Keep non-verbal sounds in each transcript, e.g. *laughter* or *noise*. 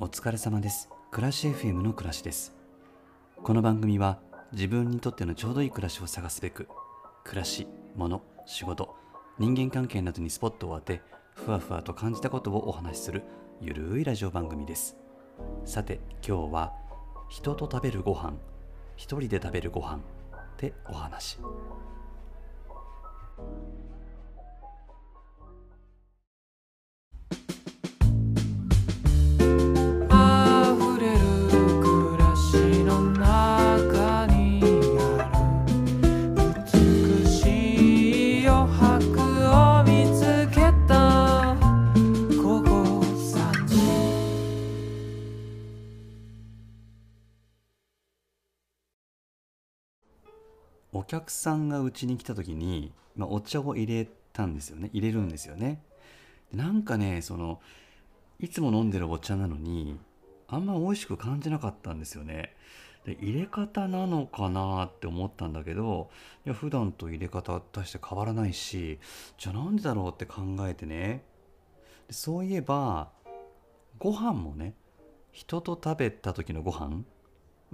お疲れ様です。暮らし FM の暮らしです。この番組は自分にとってのちょうどいい暮らしを探すべく暮らし、物、仕事、人間関係などにスポットを当てふわふわと感じたことをお話しするゆるいラジオ番組です。さて今日は人と食べるご飯一人で食べるご飯ってお話。お客さんがうちに来た時に、まあ、お茶を入れたんですよね。入れるんですよね。でなんかねそのいつも飲んでるお茶なのにあんま美味しく感じなかったんですよね。で入れ方なのかなって思ったんだけどいや普段と入れ方大して変わらないしじゃあなんでだろうって考えてね。そういえばご飯もね人と食べた時のご飯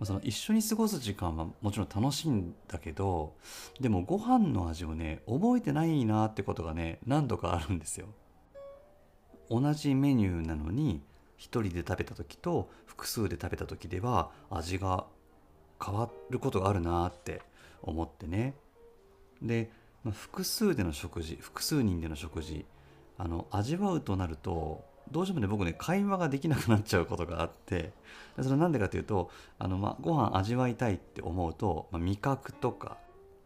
まあその一緒に過ごす時間はもちろん楽しいんだけどでもご飯の味をね覚えてないなってことがね何度かあるんですよ。同じメニューなのに一人で食べた時と複数で食べた時では味が変わることがあるなって思ってね。で、まあ複数での食事複数人での食事あの味わうとなるとどうしてもね僕ね会話ができなくなっちゃうことがあってそれなんでかというとあの、まあ、ご飯味わいたいって思うと、まあ、味覚とか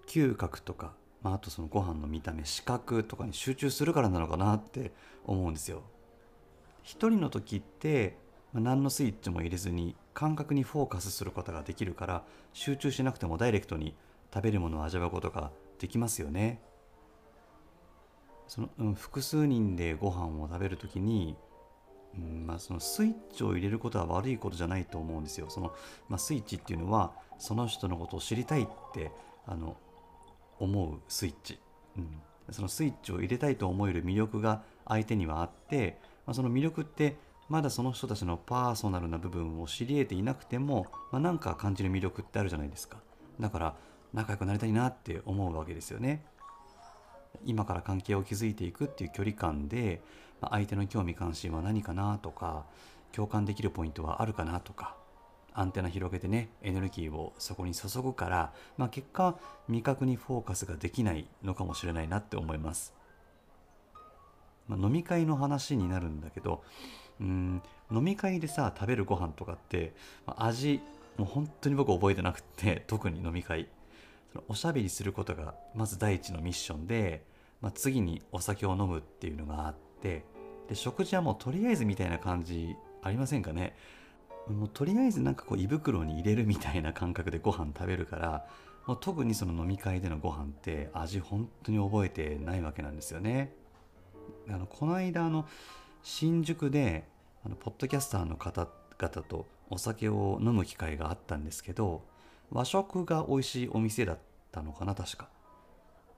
嗅覚とか、まあ、あとそのご飯の見た目視覚とかに集中するからなのかなって思うんですよ。一人の時って、まあ、何のスイッチも入れずに感覚にフォーカスすることができるから集中しなくてもダイレクトに食べるものを味わうことができますよね。その、うん、複数人でご飯を食べる時にうんまあ、そのスイッチを入れることは悪いことじゃないと思うんですよ。そのまあ、スイッチっていうのはその人のことを知りたいってあの思うスイッチ、うん、そのスイッチを入れたいと思える魅力が相手にはあって、まあ、その魅力ってまだその人たちのパーソナルな部分を知り得ていなくても、まあ、なんか感じる魅力ってあるじゃないですか。だから仲良くなりたいなって思うわけですよね。今から関係を築いていくっていう距離感でまあ相手の興味関心は何かなとか共感できるポイントはあるかなとかアンテナ広げてねエネルギーをそこに注ぐから、まあ、結果味覚にフォーカスができないのかもしれないなって思います、まあ、飲み会の話になるんだけどうん飲み会でさ食べるご飯とかって、まあ味もう本当に僕覚えてなくて *laughs* 特に飲み会。そのおしゃべりすることがまず第一のミッションで、まあ、次にお酒を飲むっていうのがあってで食事はもうとりあえずみたいな感じありませんかね？もうとりあえずなんかこう胃袋に入れるみたいな感覚でご飯食べるからもう特にその飲み会でのご飯って味本当に覚えてないわけなんですよね。あのこの間あの新宿であのポッドキャスターの方々とお酒を飲む機会があったんですけど和食が美味しいお店だったのかな確か。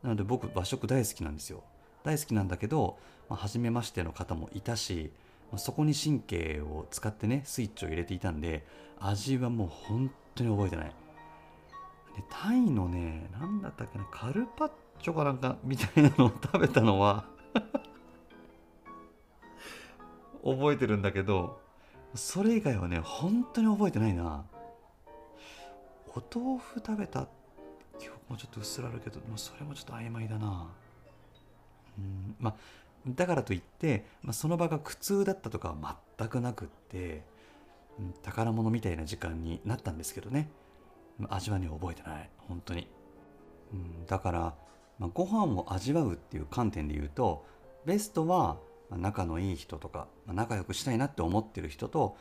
なので僕和食大好きなんですよ。大好きなんだけど、まあ、初めましての方もいたし、まあそこに神経を使ってねスイッチを入れていたんで味はもう本当に覚えてない。でタイのね何だったっけなカルパッチョかなんかみたいなのを食べたのは *laughs* 覚えてるんだけどそれ以外はね本当に覚えてないな。お豆腐食べた記憶もちょっと薄らあるけど、まあ、それもちょっと曖昧だな。うん。まあだからといって、まあ、その場が苦痛だったとかは全くなくって、うん宝物みたいな時間になったんですけどね。まあ味はね覚えてない。本当に、うん、だから、まあ、ご飯を味わうっていう観点で言うとベストは仲のいい人とか、まあ仲良くしたいなって思ってる人と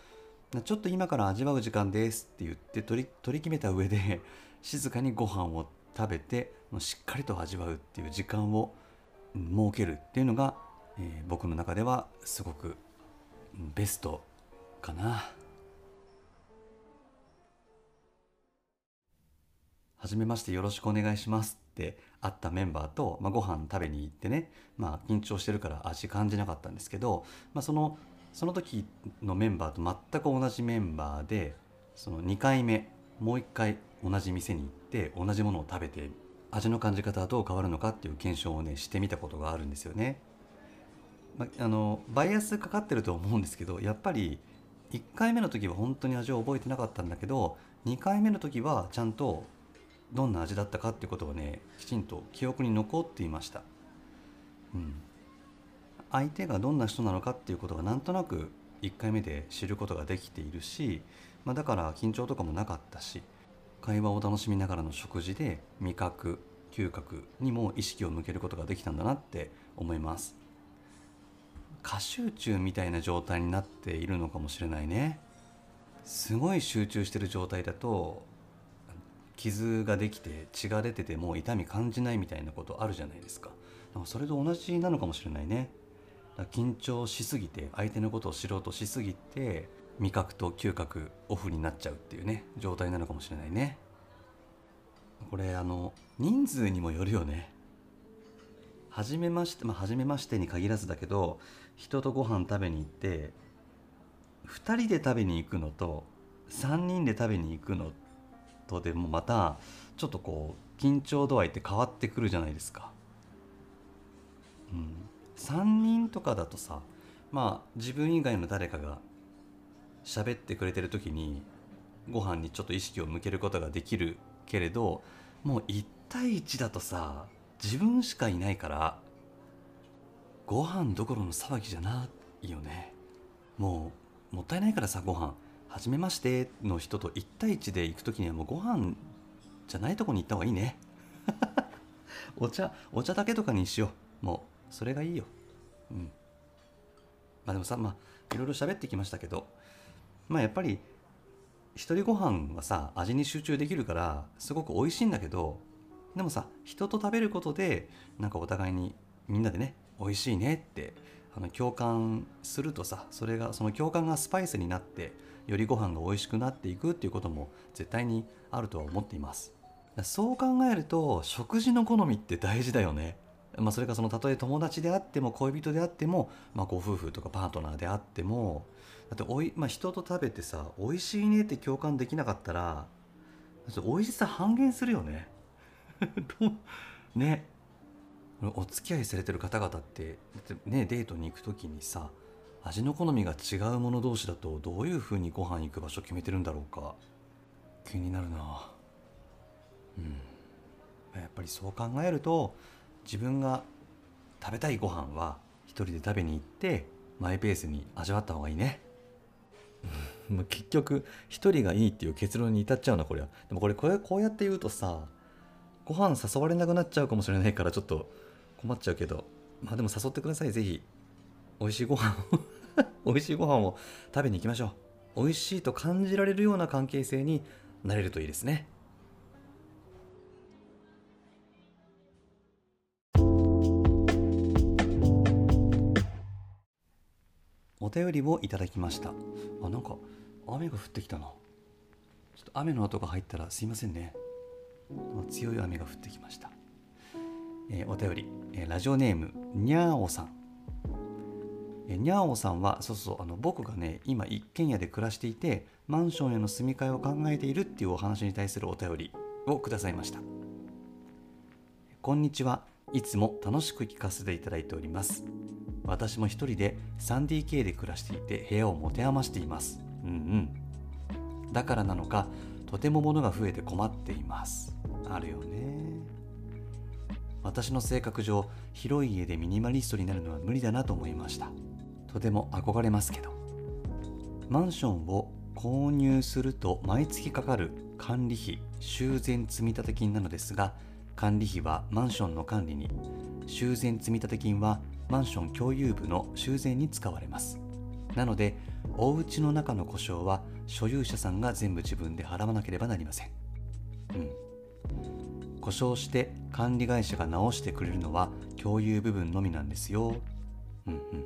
ちょっと今から味わう時間ですって言って取り取り決めた上で *laughs* 静かにご飯を食べてしっかりと味わうっていう時間を設けるっていうのが、えー僕の中ではすごくベストかな。はじめましてよろしくお願いしますって会ったメンバーと、まあ、ご飯食べに行ってね、まあ、緊張してるから味感じなかったんですけど、まあ、そのその時のメンバーと全く同じメンバーでその2回目もう1回同じ店に行って同じものを食べて味の感じ方はどう変わるのかっていう検証をねしてみたことがあるんですよね。まあのバイアスかかってると思うんですけどやっぱり1回目の時は本当に味を覚えてなかったんだけど2回目の時はちゃんとどんな味だったかっていうことをねきちんと記憶に残っていました。うん、相手がどんな人なのかっていうことがなんとなく1回目で知ることができているし、まあ、だから緊張とかもなかったし会話を楽しみながらの食事で味覚嗅覚にも意識を向けることができたんだなって思います。過集中みたいな状態になっているのかもしれないね。すごい集中してる状態だと傷ができて血が出てても痛み感じないみたいなことあるじゃないですか。だからそれと同じなのかもしれないね。緊張しすぎて相手のことを知ろうとしすぎて味覚と嗅覚オフになっちゃうっていうね状態なのかもしれないね。これあの人数にもよるよね。初めましてまあ初めましてに限らずだけど人とご飯食べに行って2人で食べに行くのと3人で食べに行くのとでもまたちょっとこう緊張度合いって変わってくるじゃないですか。うん、3人とかだとさまあ自分以外の誰かが喋ってくれてる時にご飯にちょっと意識を向けることができるけれどもう1対1だとさ自分しかいないからご飯どころの騒ぎじゃないよね。もうもったいないからさご飯。初めましての人と1対1で行く時にはもうご飯じゃないとこに行った方がいいね。*laughs* お茶お茶だけとかにしよう。もうそれがいいよ。うん。まあでもさまあいろいろ喋ってきましたけどまあやっぱり一人ご飯はさ味に集中できるからすごく美味しいんだけどでもさ人と食べることでなんかお互いにみんなでね美味しいねってあの共感するとさそれがその共感がスパイスになってよりご飯が美味しくなっていくっていうことも絶対にあるとは思っています。そう考えると食事の好みって大事だよね。まあ、それがそのたとえ友達であっても恋人であっても、まあ、ご夫婦とかパートナーであってもだっておい、まあ、人と食べてさ美味しいねって共感できなかったら美味しさ半減するよね。*laughs* ね。お付き合いされてる方々ってねデートに行く時にさ味の好みが違う者同士だとどういうふうにご飯行く場所決めてるんだろうか。気になるな。うん。やっぱりそう考えると自分が食べたいご飯は一人で食べに行ってマイペースに味わった方がいいね。ま結局一人がいいっていう結論に至っちゃうなこれはでもこれこれこうやって言うとさご飯誘われなくなっちゃうかもしれないからちょっと困っちゃうけど。まあでも誘ってくださいぜひ。美味しいご飯を。*laughs* 美味しいご飯を食べに行きましょう。美味しいと感じられるような関係性になれるといいですね。お便りをいただきました。あなんか雨が降ってきたな。ちょっと雨の音が入ったらすいませんね。強い雨が降ってきました、えー、お便り、えー、ラジオネームにゃーおさん。えにゃーおさんはそうそうあの僕がね今一軒家で暮らしていてマンションへの住み替えを考えているっていうお話に対するお便りをくださいました。こんにちは。いつも楽しく聞かせていただいております。私も一人で 3DK で暮らしていて部屋を持て余しています。うんうん。だからなのかとても物が増えて困っています。あるよね。私の性格上広い家でミニマリストになるのは無理だなと思いました。とても憧れますけど。マンションを購入すると毎月かかる管理費修繕積立金なのですが管理費はマンションの管理に。修繕積立金はマンション共有部の修繕に使われます。なのでお家の中の故障は所有者さんが全部自分で払わなければなりません。うん。故障して管理会社が直してくれるのは共有部分のみなんですよ。うんうん。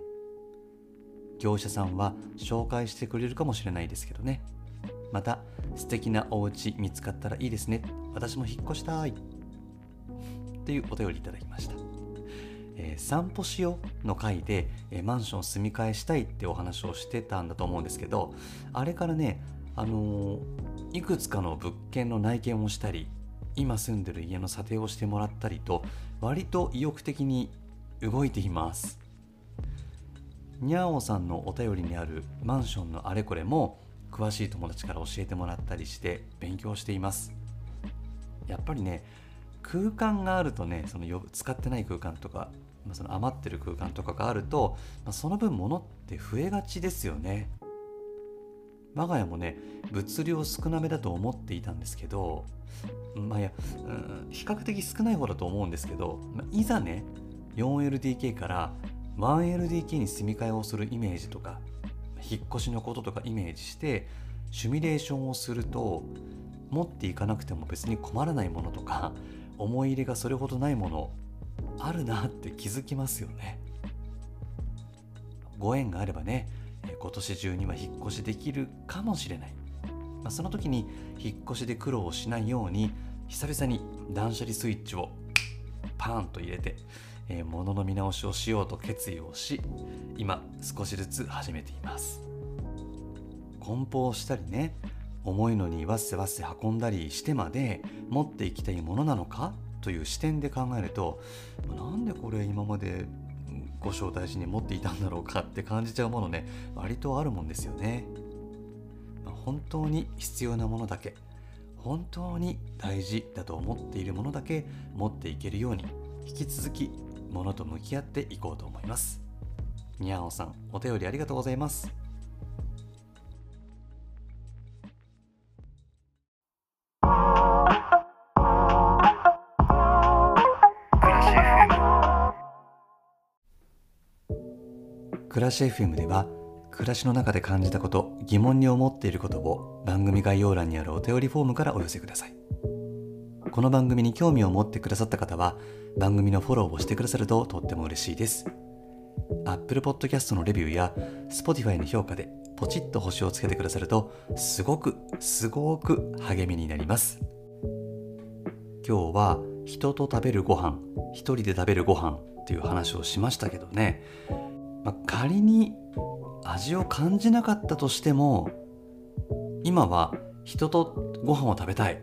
業者さんは紹介してくれるかもしれないですけどね。また素敵なお家見つかったらいいですね。私も引っ越したい。っていうお便りいただきました。えー散歩しようの回で、えーマンション住み替えしたいってお話をしてたんだと思うんですけどあれからね、あのーいくつかの物件の内見をしたり今住んでる家の査定をしてもらったりと割と意欲的に動いています。にゃおさんのお便りにあるマンションのあれこれも詳しい友達から教えてもらったりして勉強しています。やっぱりね空間があるとねそのよ使ってない空間とか、まあ、その余ってる空間とかがあると、まあ、その分物って増えがちですよね。我が家もね物量少なめだと思っていたんですけどまあいや、うん、比較的少ない方だと思うんですけど、まあ、いざね 4LDK から 1LDK に住み替えをするイメージとか引っ越しのこととかイメージしてシミュレーションをすると持っていかなくても別に困らないものとか思い入れがそれほどないものあるなって気づきますよね。ご縁があればね今年中には引っ越しできるかもしれない、まあ、その時に引っ越しで苦労をしないように久々に断捨離スイッチをパーンと入れて、えー物の見直しをしようと決意をし今少しずつ始めています。梱包したりね重いのにわっせわっせ運んだりしてまで持っていきたいものなのか？という視点で考えるとなんでこれ今までうんご招待時に持っていたんだろうかって感じちゃうものね割とあるもんですよね、本当に必要なものだけ本当に大事だと思っているものだけ持っていけるように引き続きものと向き合っていこうと思います。にゃおさんお便りありがとうございます。暮らし FM では暮らしの中で感じたこと疑問に思っていることを番組概要欄にあるお便りフォームからお寄せください。この番組に興味を持ってくださった方は番組のフォローをしてくださるととっても嬉しいです。Apple Podcast のレビューや Spotify の評価でポチッと星をつけてくださるとすごくすごく励みになります。今日は人と食べるご飯一人で食べるご飯っていう話をしましたけどね、まあ、仮に味を感じなかったとしても今は人とご飯を食べたい。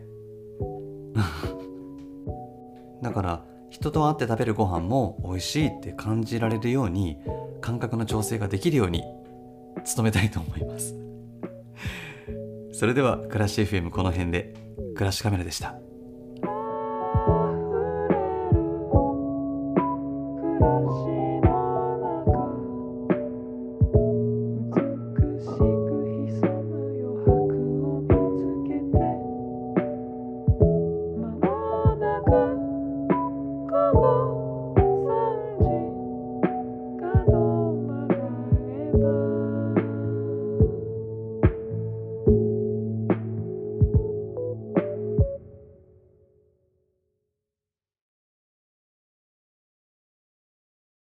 *laughs* だから人と会って食べるご飯も美味しいって感じられるように感覚の調整ができるように努めたいと思います。それでは暮らし FM この辺で暮らしカメラでした。